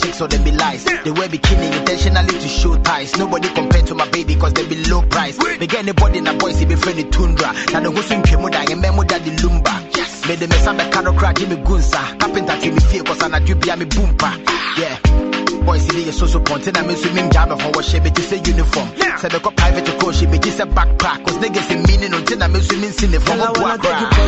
chicks so they be lies. They wear bikini intentionally to show ties. Nobody compared to my baby cause they be low price. They get anybody in the boys, be friendly tundra. Now the who's in Kemuda and Memo daddy lumba. Yes. Made the mess up the caro crack Jimmy Gunsa. Carpenter till me feel cause I'm a drip me boompa. Yeah. Boys, see the so so pontin. I mean, swimming jam how she be to say uniform. Say the cop private to coach, she be just a backpack. Cause niggas in meaning until I'm swimming in the form I of wanna take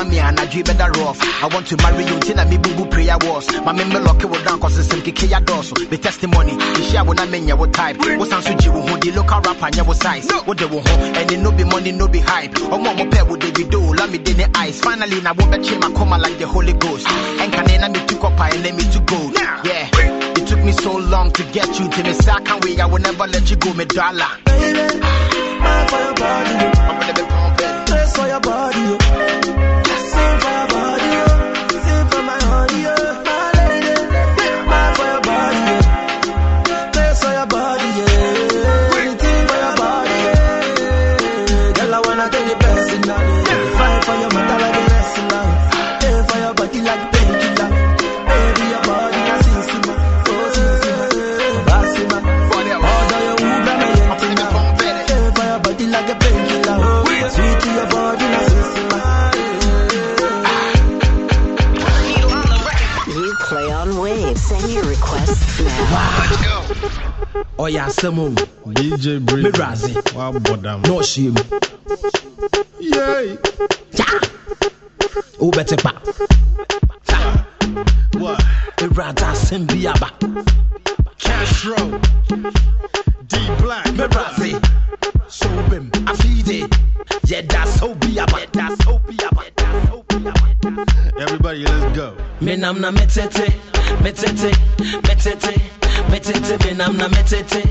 what that yeah, the mommy and I dream better rough. I want to marry you till I me boo boo prayer was. My me lock it down cause it's ya doso. The testimony, the share when I mean ya what type. What's on suji who the local rapper and ya what size. What they will home and it no be money, no be hype. Oh mama pair with the video, let me in the eyes. Finally, now won't bet my coma like the Holy Ghost. And can I me to copper and let me to go. Yeah. It took me so long to get you to me, so I can't wait. I will never let you go, me dollar. Baby, mad for your body. I'm gonna be pumping. Dress for your body. Requests now. ɔyɛ asɛm o DJ Breezy. Me Razzie. Wabɔ dam. na ɔhyia mu Yay. wobɛte pa What? ɛwurade asɛm bi aba Castro. D Black. mɛbrase so wobɛm afei de yɛda sɛ bi aba yɛda sɛ bi aba yɛda sɛ bi aba Everybody, let's go. menam na metete metete metete metete menam na metete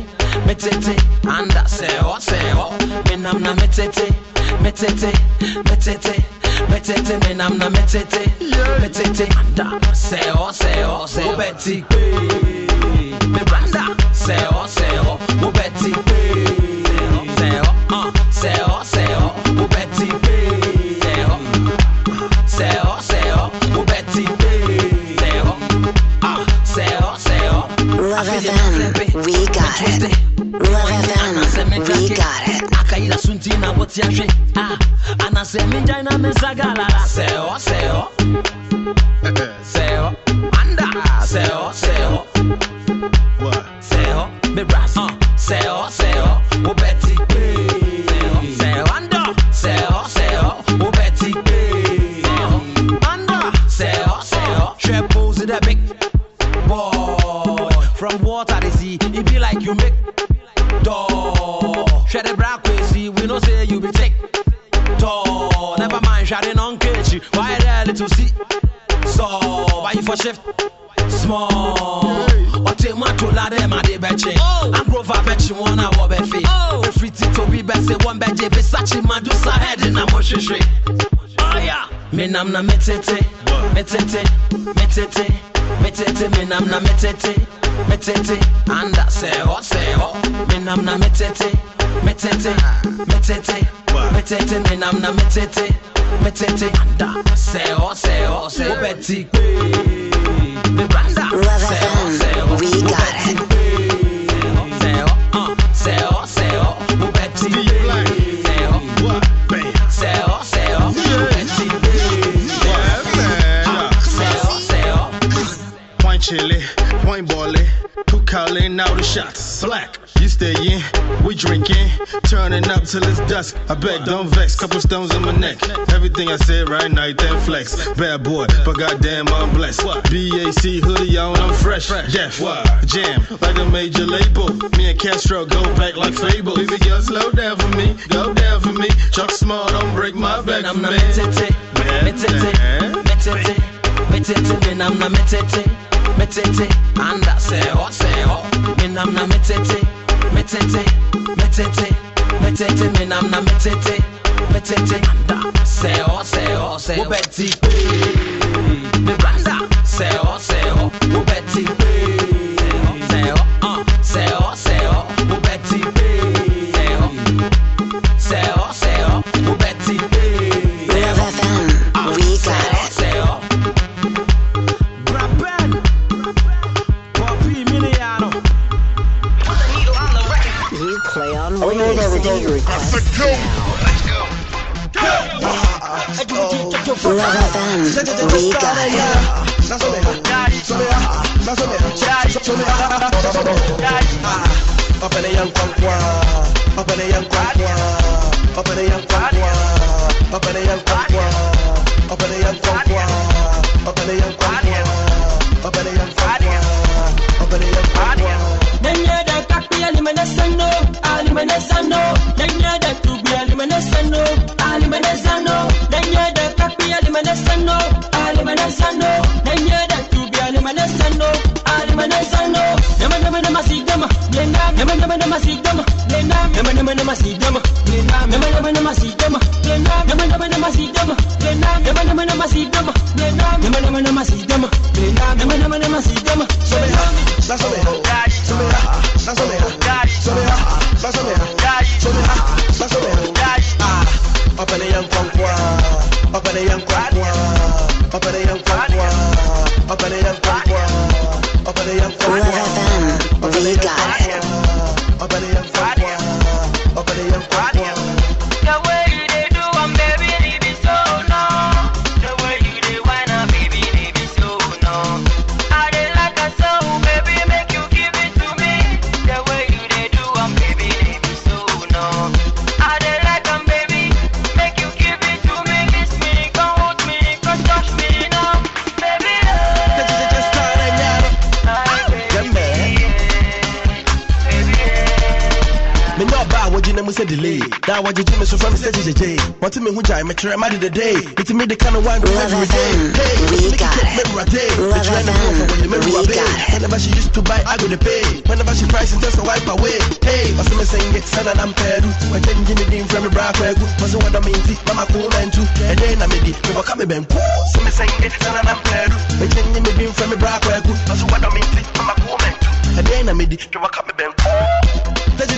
metete. Anda sɛ hɔ sɛ hɔ menam na metete metete metete metete. Menam na metete metete. Anda sɛ hɔ sɛ hɔ sɛ wobɛti kpee mebranda sɛ hɔ sɛ hɔ anasɛ mengyae na bɛgye besakye madu sa hɛde na mɔhwehwe ɔya menam na metete metete metete metete menam na metete metete anda sɛ hɔ sɛ hɔ menam na metete metete metete metete menam na metete metete kpee mebranda Love sɛ hɔ sɛ hɔ FM. We got it. Shots, black. You stay in, we drinking, turning up till it's dusk. I beg, don't vex, couple stones in my neck. Everything I said right night, then flex. Bad boy, but goddamn I'm blessed. BAC hoodie on, I'm fresh. Jeff, jam, like a major label. Me and Castro go back like Fable. Baby girl, slow down for me, go down for me. Chuck small, don't break my back, I'm na man. metete, metete, metete, metete, me metete, metete, anda se ho, se ho, me nam na metete, metete, metete, metete, me nam na metete, metete, anda. Se ho, se ho, se ho, Betty, me branda, se ho, se ho, wo Up in the young kwankwa, up in the young kwankwa, up in the young dama, nema nema nema nema si dama, nema nema nema nema si dama, nema nema nema nema si dama, nema nema nema nema si dama. That's what they That's what they That's what they That's what they That's what they Ah, up in the young kwankwa, up in the young kwankwa, up in the young kwankwa, up in the young kwankwa, up in the young Love kwankwa. FM, we got. Up up delay. Da waji jimi so from say JJ. Want me hu jai me try ma the day. It me the kind of Love every day. Hey, we got it it. take me a day. Love Me try to FM, go for when you make we got. Whenever she used to buy, I go to pay. Whenever she price and just a wipe away. Hey, what's me saying it sana na mpedu. When changing the name from me bra kwegu. What's what I mean? Mama cool man too. And then I made it. Me waka me ben. So me saying it sana na mpedu. When changing the name from me bra kwegu. What's what I mean? Mama cool man too. And then I made it. Me waka me ben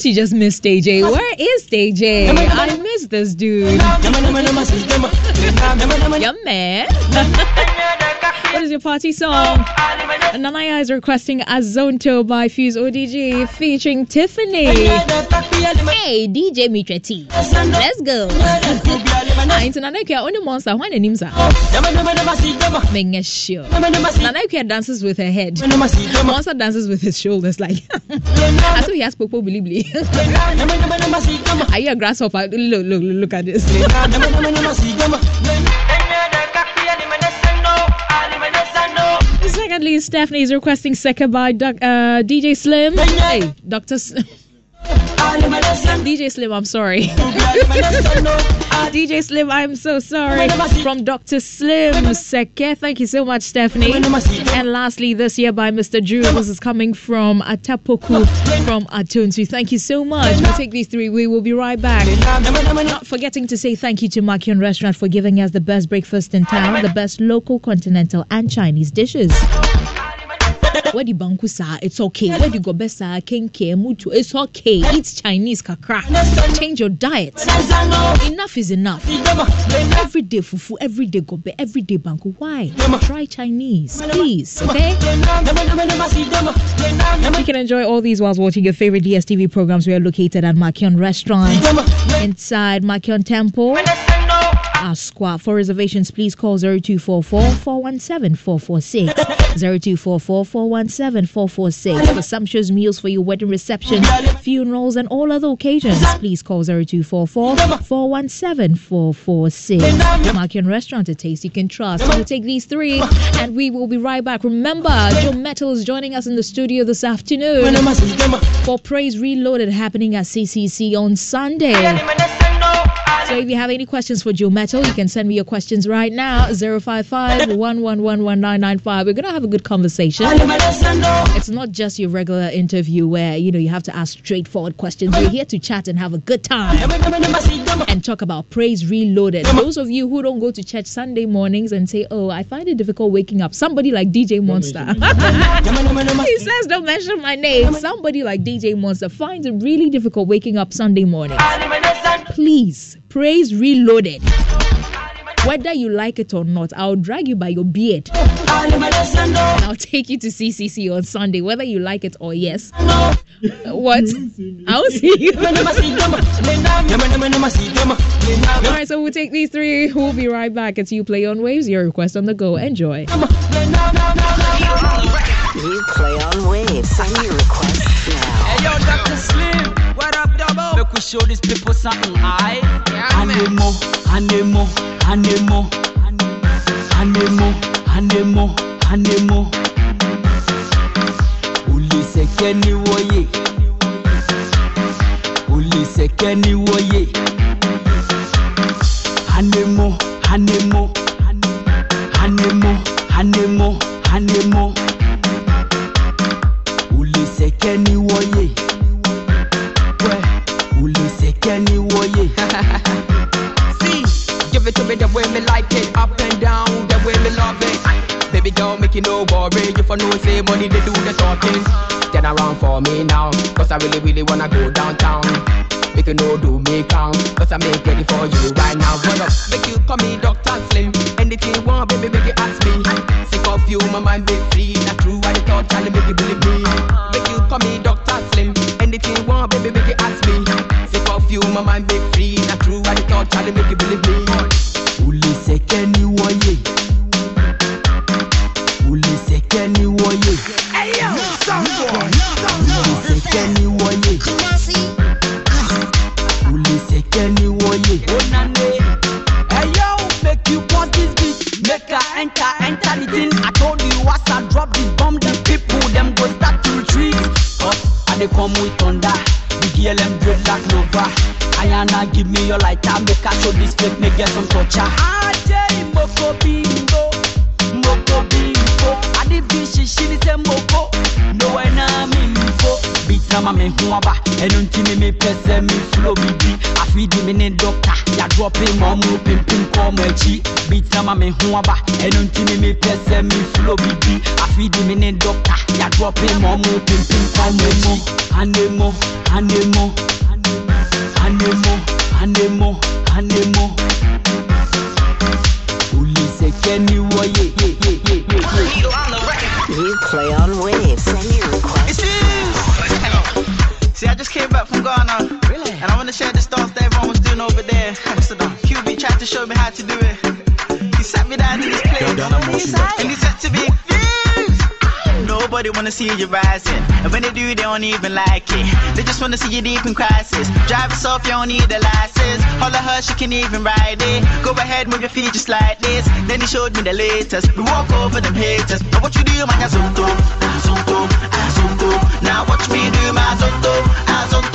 Don't you just miss DJ? Where is DJ? I miss this dude. Yeah, man. what is your party song? Nanaya is requesting Azonto by Fuse ODG featuring Tiffany. Hey, DJ Mitra T. Let's go. Nanaya, only monster. The names are. Make sure. Nanaya dances with her head. Monster dances with his shoulders, like as if he has popo bilibli. Are you a grasshopper? Look, look, look at this. Secondly, Stephanie is requesting Seka by Doc, uh, DJ Slim. Hey, Dr. Slim. DJ Slim, I'm sorry. DJ Slim, I'm so sorry. From Dr. Slim Seke. Thank you so much, Stephanie. And lastly, this year by Mr. Drew. This is coming from Atapoku from Atunsi. Thank you so much. We'll take these three. We will be right back. Not forgetting to say thank you to Makion Restaurant for giving us the best breakfast in town, the best local, continental, and Chinese dishes. Where the banku sa, it's okay. The gobe sa, kenke, mutu, it's okay. Eat Chinese kakra. Change your diet. Enough is enough. Every day fufu, every day gobe, every day banku. Why? Try Chinese, please. Okay. You can enjoy all these whilst watching your favorite DSTV programs. We are located at Makion Restaurant inside Makion Temple. Asqua. For reservations, please call 0244 417 446. 0244 417 446. For sumptuous meals for your wedding reception, funerals, and all other occasions, please call 0244 417 446. Makion Restaurant, a taste you can trust. We'll take these three and we will be right back. Remember, Joe Mettle is joining us in the studio this afternoon for Praise Reloaded happening at CCC on Sunday. So if you have any questions for Joe Mettle, you can send me your questions right now. 055 1111995. We're gonna have a good conversation. It's not just your regular interview where you know you have to ask straightforward questions. We're here to chat and have a good time and talk about praise reloaded. Those of you who don't go to church Sunday mornings and say, "Oh, I find it difficult waking up," somebody like DJ Monster. he says, "Don't mention my name." Somebody like DJ Monster finds it really difficult waking up Sunday morning. Please, praise reloaded. Whether you like it or not, I'll drag you by your beard and I'll take you to CCC on Sunday, whether you like it or yes. Uh, what? I'll see you. All right, so we'll take these three. We'll be right back. It's you play on waves. Your request on the go. Enjoy. You play on waves. Send your requests now. Hey yo, Dr. Slim, what up, we show these people something, aye? Anemo, anemo, anemo, anemo, anemo, anemo. Uliseke ni woye, uliseke ni woye. Anemo, anemo, the way me like it, up and down, the way me love it. Baby girl, make you no worry. If I know say money, they do the talking. Turn around for me now, cause I really, really wanna go downtown. Make you no do me count, cause I make ready for you right now. What up? Make you call me Dr. Slim. Anything you want, baby, make you ask me. Sick of you, my mind be free. Not true, I thought, Charlie, make you believe me. Make you call me Dr. Slim. Anything you want, baby, make you ask me. Sick of you, my mind be free. Not true, I thought, Charlie, make you believe me. Ayana, give me your lighter, make I show this fake, make get some torture. Ajay moko bingo, moko bingo. I the bishi she ni say moko, no way na me info. Beat na ma me hu aba, enu nti me me pese me flow bibi. Afidi me ne doctor, ya drop him on mu pim pim come echi. Beat na ma me hu aba, enu nti me me pese me flow bibi. Afidi me ne doctor, ya drop him on mu pim pim come echi. Anemo, anemo, anemo, anemo, anemo. Uliseke ni woye, ye ye ye ye ye. You play on waves. Send your requests. See, I just came back from Ghana. Really? And I want to share the stuff that everyone was doing over there. Amsterdam. QB tried to show me how to do it. He sat me down in this place. And he said to me, "Fuse." Nobody wanna see you rising. And when they do, they don't even like it. They just wanna see you deep in crisis. Drive off, you don't need a license. All of her, she can even ride it. Go ahead, move your feet just like this. Then he showed me the latest. We walk over them haters. Now what you do, man, azonto, azonto, azonto. Now watch me do my azonto, azonto.